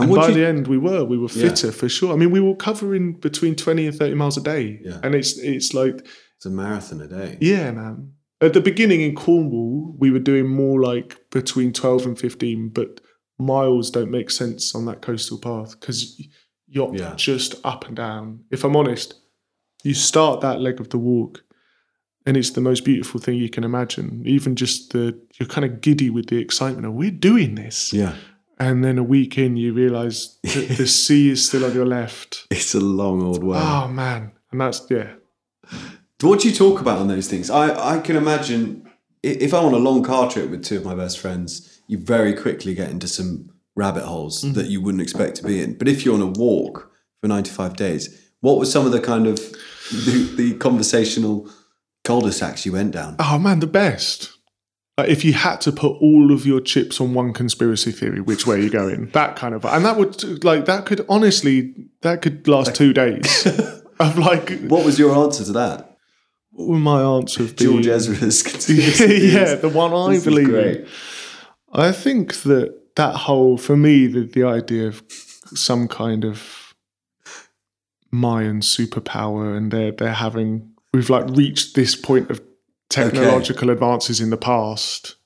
And, what by you- the end, we were we were Yeah. fitter for sure. I mean, we were covering between twenty and thirty miles a day, Yeah. and it's it's like It's a marathon a day. yeah, man. At the beginning in Cornwall, we were doing more like between 12 and 15, but miles don't make sense on that coastal path because you're Yeah. just up and down. If I'm honest, you start that leg of the walk and it's the most beautiful thing you can imagine. Even just the, you're kind of giddy with the excitement of we're doing this. Yeah. And then a week in, you realize that the <laughs> sea is still on your left. It's a long old way. Oh man. And that's, yeah. What do you talk about on those things? I, I can imagine if I'm on a long car trip with two of my best friends, you very quickly get into some rabbit holes Mm-hmm. that you wouldn't expect to be in. But if you're on a walk for 95 days, what were some of the kind of the, the conversational cul-de-sacs you went down? Oh man, the best. Like if you had to put all of your chips on one conspiracy theory, which way are you going? <laughs> That kind of, and that would like that could honestly that could last two days. <laughs> of like, What was your answer to that? what would my answer been? George Ezra's <laughs> conspiracy yeah, the one I This is believe in. I think that that whole, for me, the, the idea of some kind of Mayan superpower and they're, they're having, we've like reached this point of technological advances in the past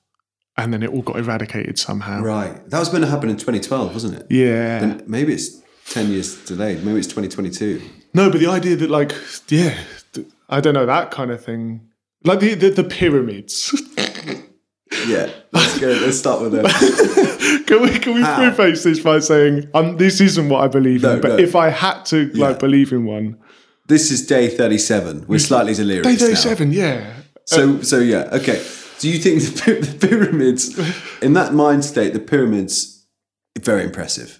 and then it all got eradicated somehow. Right. That was going to happen in 2012, wasn't it? Yeah. And maybe it's 10 years delayed. Maybe it's 2022. No, but the idea that like, yeah, I don't know, that kind of thing. Like the, the, the pyramids. <laughs> Yeah. Let's go. Let's start with that. <laughs> can we can we How? preface this by saying um, this isn't what I believe No, in, but no. if I had to Yeah. like believe in one, This is day 37. We're mm. slightly delirious. day now. thirty seven, yeah, So, so yeah, okay. Do you think <laughs> the, the pyramids, in that mind state, the pyramids, very impressive,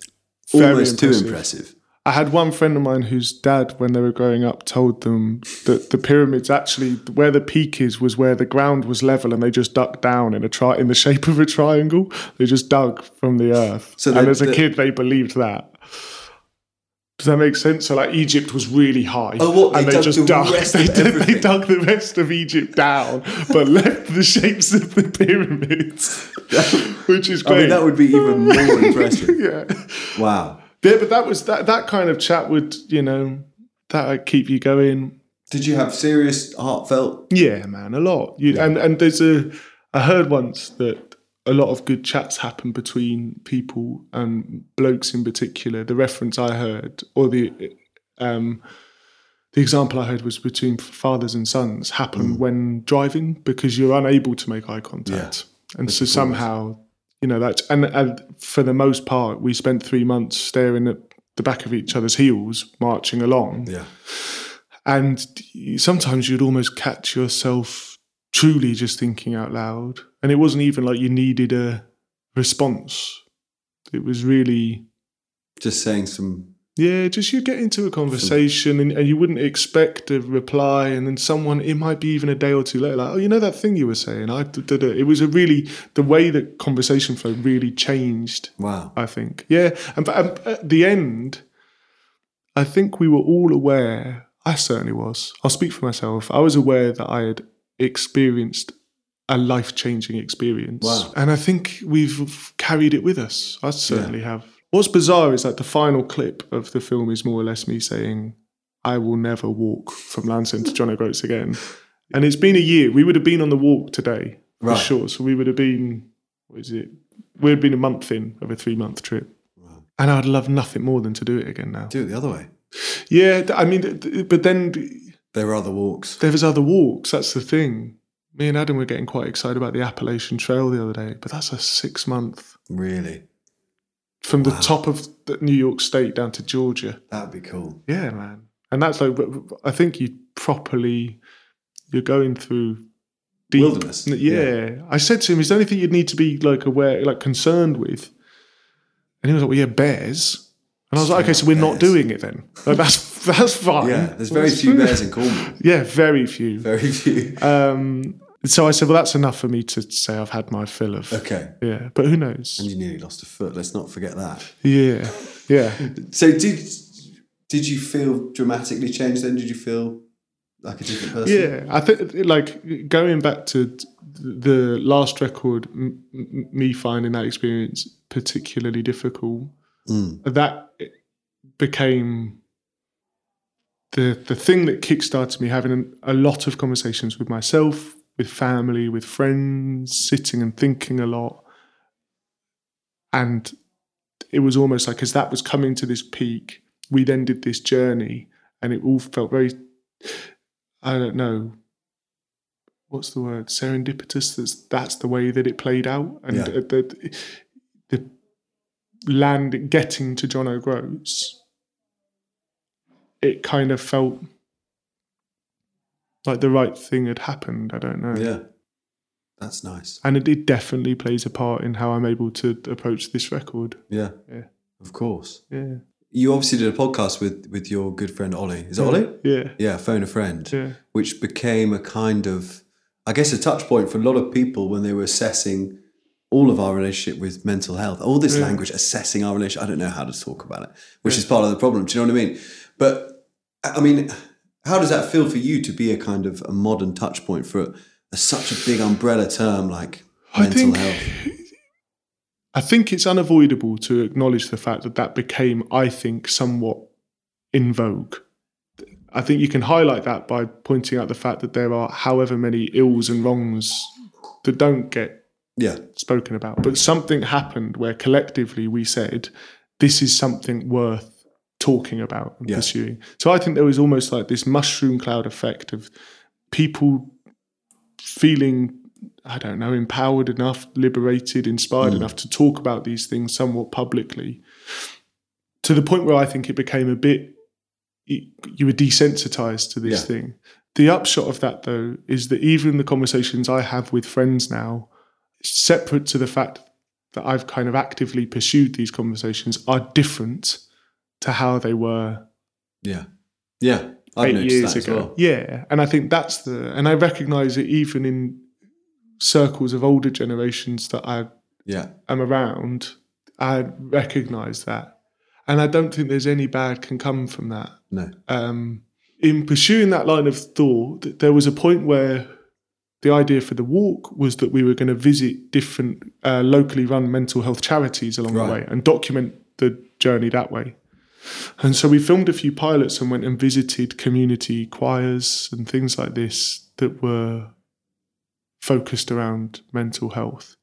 Very almost too impressive. impressive. I had one friend of mine whose dad, when they were growing up, told them that the pyramids actually where the peak is was where the ground was level, and they just dug down in a tri- in the <laughs> shape of a triangle. They just dug from the earth, So and as a the- kid, they believed that. Does that make sense? So, like Egypt was really high, Oh, what, they and they just the dug. <laughs> They, did- they dug the rest of Egypt down, but left the shapes of the pyramids, <laughs> which is I great. mean, that would be even more impressive. <laughs> yeah. Wow. Yeah, but that was that that kind of chat would, you know, that would keep you going. Did you have serious, heartfelt? Yeah, man, a lot. You, And and there's a I heard once that a lot of good chats happen between people and blokes in particular. The reference I heard or the um the example I heard was between fathers and sons happen when driving because you're unable to make eye contact. And so somehow, you know, that and, and for the most part, we spent three months staring at the back of each other's heels, marching along. Yeah. And sometimes you'd almost catch yourself truly just thinking out loud. And it wasn't even like you needed a response. It was really, Just saying some. yeah, just you get into a conversation and, and you wouldn't expect a reply. And then someone, it might be even a day or two later, like, oh, you know that thing you were saying? I did it. It was a really, the way that conversation flow really changed. Wow. I think. Yeah. And um, at the end, I think we were all aware, I certainly was. I'll speak for myself. I was aware that I had experienced a life changing experience. Wow. And I think we've carried it with us. I certainly have. What's bizarre is that the final clip of the film is more or less me saying, I will never walk from Land's End to John O'Groats again. <laughs> And it's been a year. We would have been on the walk today, for Right. sure. So we would have been, what is it? We would have been a month in of a three month trip. And I'd love nothing more than to do it again now. Do it the other way. Yeah, I mean, but then There are other walks. There is other walks. That's the thing. Me and Adam were getting quite excited about the Appalachian Trail the other day, but that's a six month Really. from the top of New York State down to Georgia. That'd be cool. Yeah, man. And that's like, I think you properly, you're going through deep. Wilderness. Yeah. I said to him, is there anything you'd need to be like aware, like concerned with? And he was like, well, yeah, bears. And I was like, okay, so we're not doing it then. Like, that's <laughs> that's fine. Yeah. There's very few <laughs> bears in Cornwall. Yeah, very few. Very few. Um, so I said, well, that's enough for me to say I've had my fill of. Okay. Yeah, but who knows? And you nearly lost a foot. Let's not forget that. Yeah, yeah. <laughs> So did did you feel dramatically changed then? Did you feel like a different person? Yeah, I think like going back to the last record, m- m- me finding that experience particularly difficult. Mm. That became the the thing that kickstarted me having a lot of conversations with myself, with family, with friends, sitting and thinking a lot. And it was almost like as that was coming to this peak, we then did this journey and it all felt very, I don't know, what's the word, serendipitous. That's, that's the way that it played out. And Yeah. the, the land, getting to John O'Groats, it kind of felt like the right thing had happened. I don't know. Yeah. That's nice. And it, it definitely plays a part in how I'm able to approach this record. Yeah. Yeah. Of course. Yeah. You obviously did a podcast with with your good friend Ollie. Is it Ollie? Yeah. Yeah, phone a friend. Yeah. which became a kind of, I guess, a touch point for a lot of people when they were assessing all of our relationship with mental health. All this Yeah. language, assessing our relationship. I don't know how to talk about it, which is part of the problem. Do you know what I mean? But I mean, how does that feel for you to be a kind of a modern touch point for a, such a big umbrella term like I mental think- health? I think it's unavoidable to acknowledge the fact that that became, I think, somewhat in vogue. I think you can highlight that by pointing out the fact that there are however many ills and wrongs that don't get Yeah, spoken about. But something happened where collectively we said, this is something worth talking about and Yeah. pursuing. So I think there was almost like this mushroom cloud effect of people feeling, I don't know, empowered enough, liberated, inspired mm. enough to talk about these things somewhat publicly. To the point where I think it became a bit, you were desensitized to this Yeah. thing. The upshot of that, though, is that even the conversations I have with friends now, separate to the fact that I've kind of actively pursued these conversations, are different to how they were yeah, yeah. I've eight years ago. well. Yeah, and I think that's the, and I recognise it even in circles of older generations that I Yeah, am around. I recognise that, and I don't think there's any bad can come from that. no, um, in pursuing that line of thought, there was a point where the idea for the walk was that we were going to visit different uh, locally run mental health charities along Right. the way and document the journey that way. And so we filmed a few pilots and went and visited community choirs and things like this that were focused around mental health.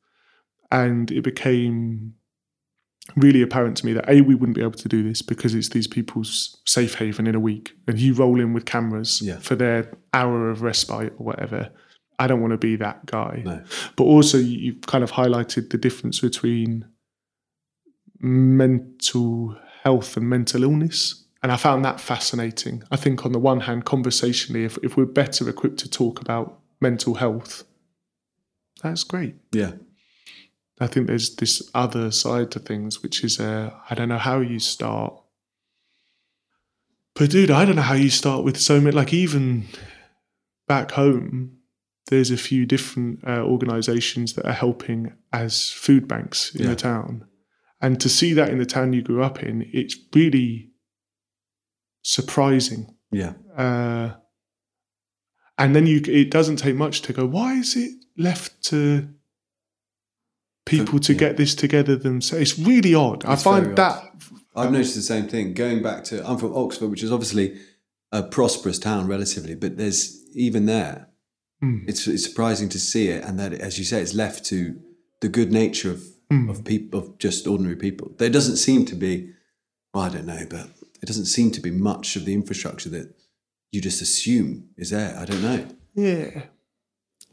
And it became really apparent to me that A, we wouldn't be able to do this because it's these people's safe haven in a week. And you roll in with cameras Yeah. for their hour of respite or whatever. I don't want to be that guy. no. But also, you- you've kind of highlighted the difference between mental health and mental illness. And I found that fascinating. I think, on the one hand, conversationally, if, if we're better equipped to talk about mental health, that's great. Yeah, I think there's this other side to things, which is uh, I don't know how you start. But dude, I don't know how you start with so many. Like even back home, there's a few different uh, organisations that are helping as food banks in Yeah. the town, and to see that in the town you grew up in, it's really surprising. yeah, Uh, and then you, it doesn't take much to go. Why is it left to people to yeah. get this together themselves? It's really odd. I It's very find odd. that. I've noticed the same thing. Going back to, I'm from Oxford, which is obviously a prosperous town relatively, but there's even there, Mm. it's it's surprising to see it, and that as you say, it's left to the good nature of Mm. of people of just ordinary people. There doesn't seem to be, well, I don't know, but it doesn't seem to be much of the infrastructure that you just assume is there. I don't know. Yeah.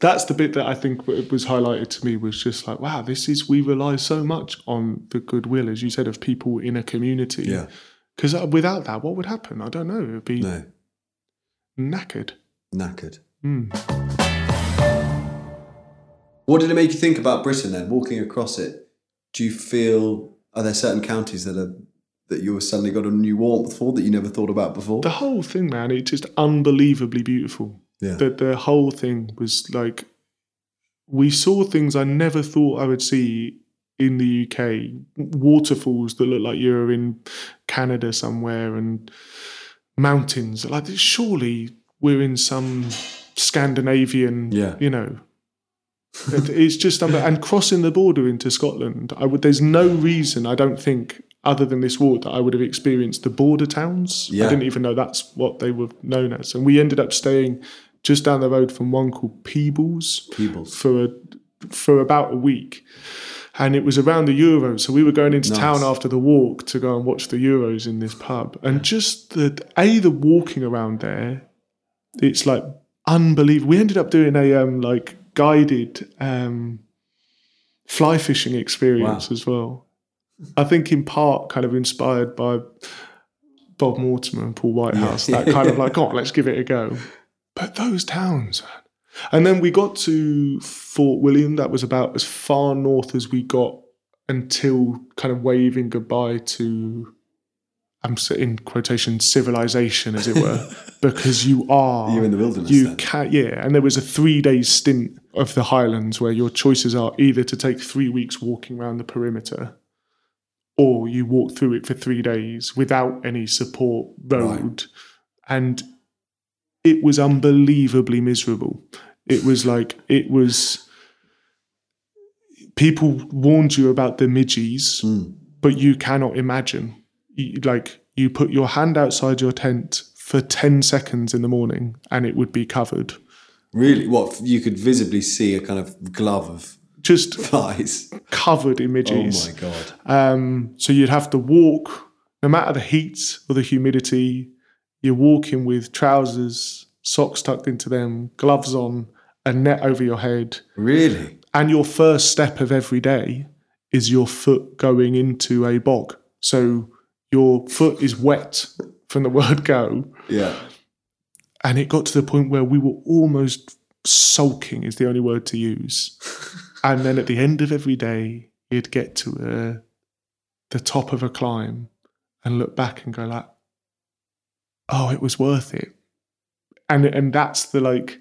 That's the bit that I think was highlighted to me was just like, wow, this is, we rely so much on the goodwill, as you said, of people in a community. Yeah, Because without that, what would happen? I don't know. It would be no, knackered. knackered. Mm. What did it make you think about Britain then? Walking across it, do you feel are there certain counties that are that you suddenly got a new warmth for that you never thought about before? The whole thing, man, it's just unbelievably beautiful. Yeah, the the whole thing was like we saw things I never thought I would see in the UK. Waterfalls that look like you're in Canada somewhere, and mountains. Like surely we're in some Scandinavian, Yeah. you know. It- it's just and crossing the border into Scotland. I would. There's no reason I don't think. Other than this war, that I would have experienced the border towns. Yeah. I didn't even know that's what they were known as. And we ended up staying just down the road from one called Peebles Peebles. for a, for about a week. And it was around the Euros. So we were going into Nice. town after the walk to go and watch the Euros in this pub. And just the A, the walking around there, it's like unbelievable. We ended up doing a um like guided um fly fishing experience Wow. as well. I think in part kind of inspired by Bob Mortimer and Paul Whitehouse. That kind of <laughs> like, oh, let's give it a go. But those towns. And then we got to Fort William. That was about as far north as we got until kind of waving goodbye to, I'm in quotation, civilization, as it were, <laughs> because you are. You're in the wilderness You then. can, yeah. And there was a three day stint of the Highlands where your choices are either to take three weeks walking around the perimeter or you walk through it for three days without any support road. And it was unbelievably miserable. It was like, it was. People warned you about the midges, Hmm. but you cannot imagine. You, like, you put your hand outside your tent for 10 seconds in the morning and it would be covered. Really? What? You could visibly see a kind of glove of Just <laughs> flies. covered in Oh my god. Um, so you'd have to walk, no matter the heat or the humidity, you're walking with trousers, socks tucked into them, gloves on, a net over your head. Really? And your first step of every day is your foot going into a bog. So your foot is wet from the <laughs> word go. Yeah. And it got to the point where we were almost sulking, is the only word to use. <laughs> and then at the end of every day, you'd get to uh, the top of a climb and look back and go like, "Oh, it was worth it." And and that's the like,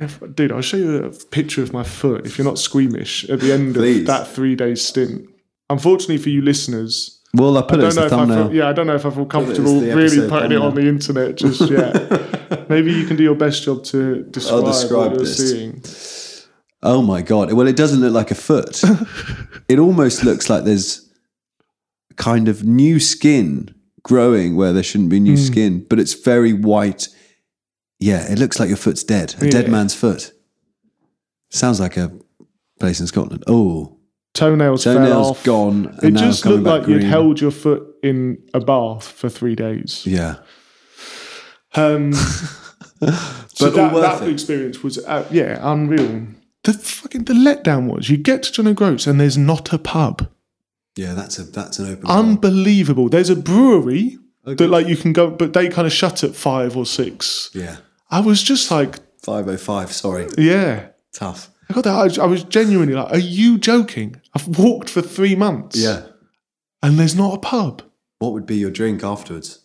if, dude. I'll show you a picture of my foot if you're not squeamish at the end of that three day stint. Unfortunately for you listeners, Well, I put I it as don't the know if I thumbnail. feel, yeah, I don't know if I feel comfortable really episode putting it on the internet just <laughs> yet. Maybe you can do your best job to describe, describe what you're seeing. Oh my god! Well, it doesn't look like a foot. <laughs> it almost looks like there's kind of new skin growing where there shouldn't be new hmm. skin, but it's very white. Yeah, it looks like your foot's dead. A dead man's foot. Sounds like a place in Scotland. Oh, Toenails, toenails off. gone. It just looked like you'd held your foot in a bath for three days. Yeah, Um, <laughs> so that, that experience was, uh, yeah, unreal. The fucking the letdown was you get to John O'Groats and there's not a pub. Yeah, that's a that's an open. bar. Unbelievable. There's a brewery Okay. that like you can go, but they kind of shut at five or six. yeah, I was just like, five oh five. Sorry, yeah. tough. I got that. I was, I was genuinely like, "Are you joking? I've walked for three months, Yeah. and there's not a pub." What would be your drink afterwards?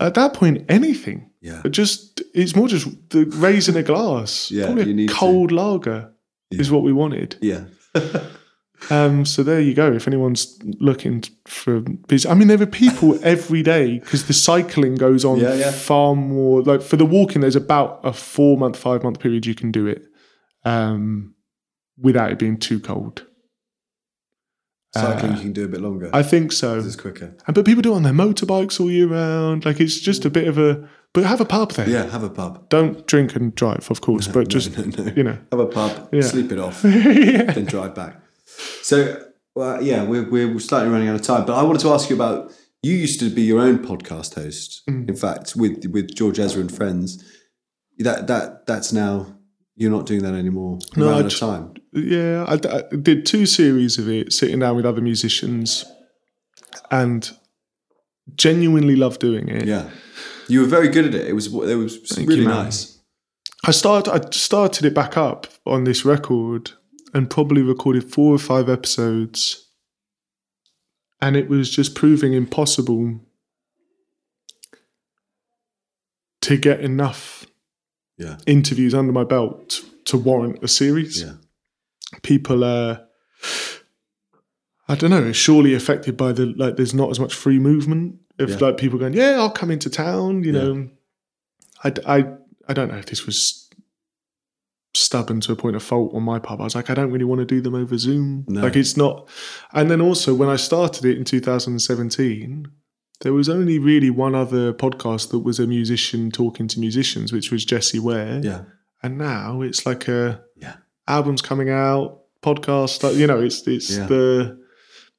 At that point, anything. Yeah. It just it's more just the raising a glass. Yeah, Probably you a need to. cold lager is what we wanted. Yeah. <laughs> Um, so there you go. If anyone's looking for, because I mean, there are people <laughs> every day because the cycling goes on Yeah, yeah. far more. Like for the walking, there's about a four month, five month period you can do it um, without it being too cold. Cycling, Uh, you can do a bit longer. I think so. This is quicker. And but people do it on their motorbikes all year round. Like it's just a bit of a. But have a pub there. Yeah, have a pub. Don't drink and drive, of course, but just no, no. you know. Have a pub, Yeah. sleep it off, <laughs> yeah. then drive back. So, well, yeah, we're, we're slightly running out of time, but I wanted to ask you about. You used to be your own podcast host, Mm. in fact, with with George Ezra and friends. That that that's now you're not doing that anymore. No, ran I out time. Yeah, I, I did two series of it, sitting down with other musicians, and genuinely love doing it. Yeah, you were very good at it. It was it was Thank really you, nice. I started I started it back up on this record and probably recorded four or five episodes, and it was just proving impossible to get enough Yeah, interviews under my belt to warrant a series. yeah, People are, I don't know, surely affected by the like. There's not as much free movement of Yeah. like people going, yeah, I'll come into town. You know, I, I I don't know if this was stubborn to a point of fault on my part. I was like, I don't really want to do them over Zoom. No. Like it's not. And then also when I started it in 2017, there was only really one other podcast that was a musician talking to musicians, which was Jessie Ware. Yeah. And now it's like a Yeah. albums coming out, podcast. like, You know, it's it's Yeah. the.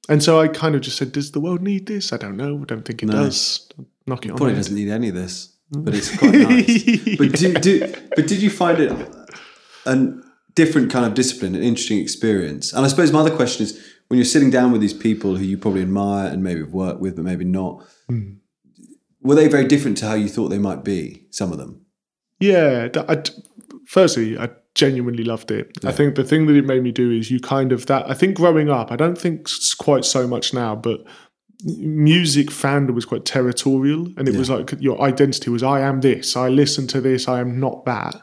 And so I kind of just said, "Does the world need this? I don't know. I don't think it No. does. Knock it on Probably head. doesn't need any of this, but it's <laughs> quite nice. But do, do, but did you find it a different kind of discipline, an interesting experience? And I suppose my other question is, when you're sitting down with these people who you probably admire and maybe have worked with, but maybe not, hmm. were they very different to how you thought they might be? Some of them. Yeah. I, firstly, I genuinely loved it. I think the thing that it made me do is you kind of that. I think growing up, I don't think s- quite so much now, but music fandom was quite territorial, and it was like your identity was I am this, I listen to this, I am not that.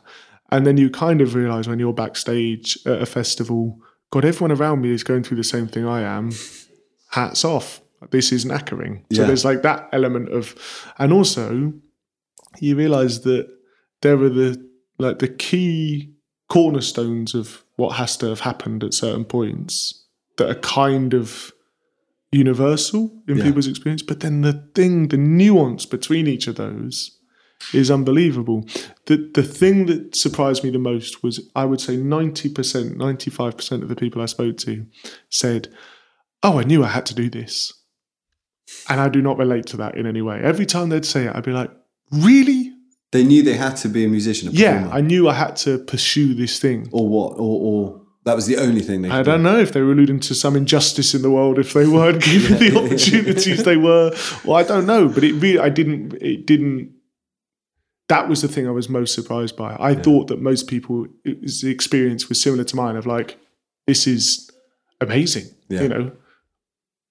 And then you kind of realize when you're backstage at a festival, God, everyone around me is going through the same thing I am. Hats off. This is knackering. So Yeah. there's like that element of, and also you realize that there are the like the key cornerstones of what has to have happened at certain points that are kind of universal in Yeah. people's experience but then the thing the nuance between each of those is unbelievable the the thing that surprised me the most was i would say 90% 95% of the people i spoke to said oh i knew i had to do this and i do not relate to that in any way every time they'd say it i'd be like really They knew they had to be a musician, a yeah, I knew I had to pursue this thing. or what, or, or that was the only thing they. I don't know if they were alluding to some injustice in the world if they weren't <laughs> given the opportunities they were. Well, I don't know, but it really, I didn't, it didn't. That was the thing I was most surprised by. I thought that most people, the experience was similar to mine of like, this is amazing, Yeah. you know.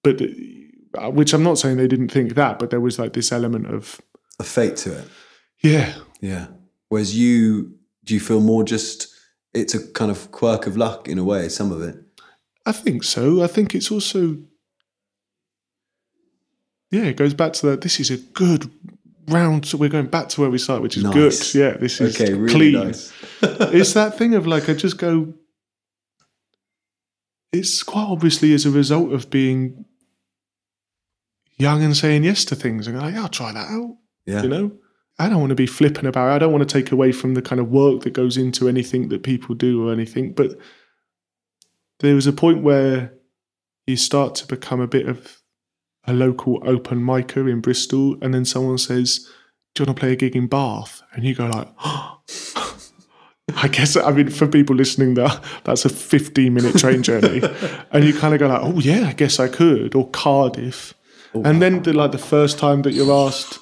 But uh, which I'm not saying they didn't think that, but there was like this element of a fate to it. yeah, Yeah. Whereas you, do you feel more just it's a kind of quirk of luck in a way, some of it? I think so. I think it's also, yeah, it goes back to that. This is a good round. So we're going back to where we started, which is Nice. good. Yeah, this is Okay, really clean. nice. <laughs> it's that thing of like, I just go, it's quite obviously as a result of being young and saying yes to things and going, yeah, I'll try that out. Yeah. You know, I don't want to be flipping about. it. I don't want to take away from the kind of work that goes into anything that people do or anything. But there was a point where you start to become a bit of a local open micer in Bristol, and then someone says, "Do you want to play a gig in Bath?" And you go like. <gasps> I guess I mean for people listening, that that's a fifteen-minute train <laughs> journey, and you kind of go like, "Oh yeah, I guess I could," or Cardiff, oh, and then the, like the first time that you're asked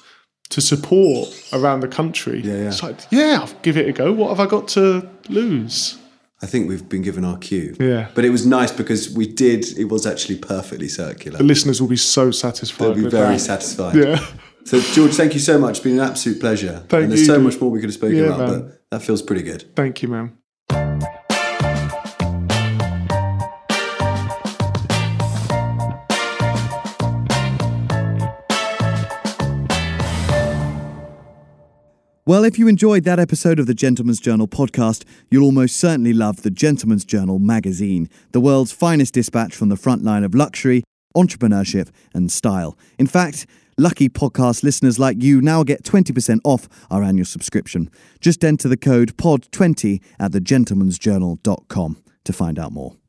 to support around the country, Yeah, yeah. it's like, yeah, I'll give it a go. What have I got to lose? I think we've been given our cue. Yeah. But it was nice because we did, it was actually perfectly circular. The listeners will be so satisfied. They'll be very that. satisfied. Yeah, So, George, thank you so much. It's been an absolute pleasure. Thank and there's you, so much more we could have spoken Yeah, about, man. but that feels pretty good. thank you, man. Well, if you enjoyed that episode of the Gentleman's Journal podcast, you'll almost certainly love the Gentleman's Journal magazine, the world's finest dispatch from the front line of luxury, entrepreneurship, and style. In fact, lucky podcast listeners like you now get 20% off our annual subscription. Just enter the code POD20 at thegentleman'sjournal.com to find out more.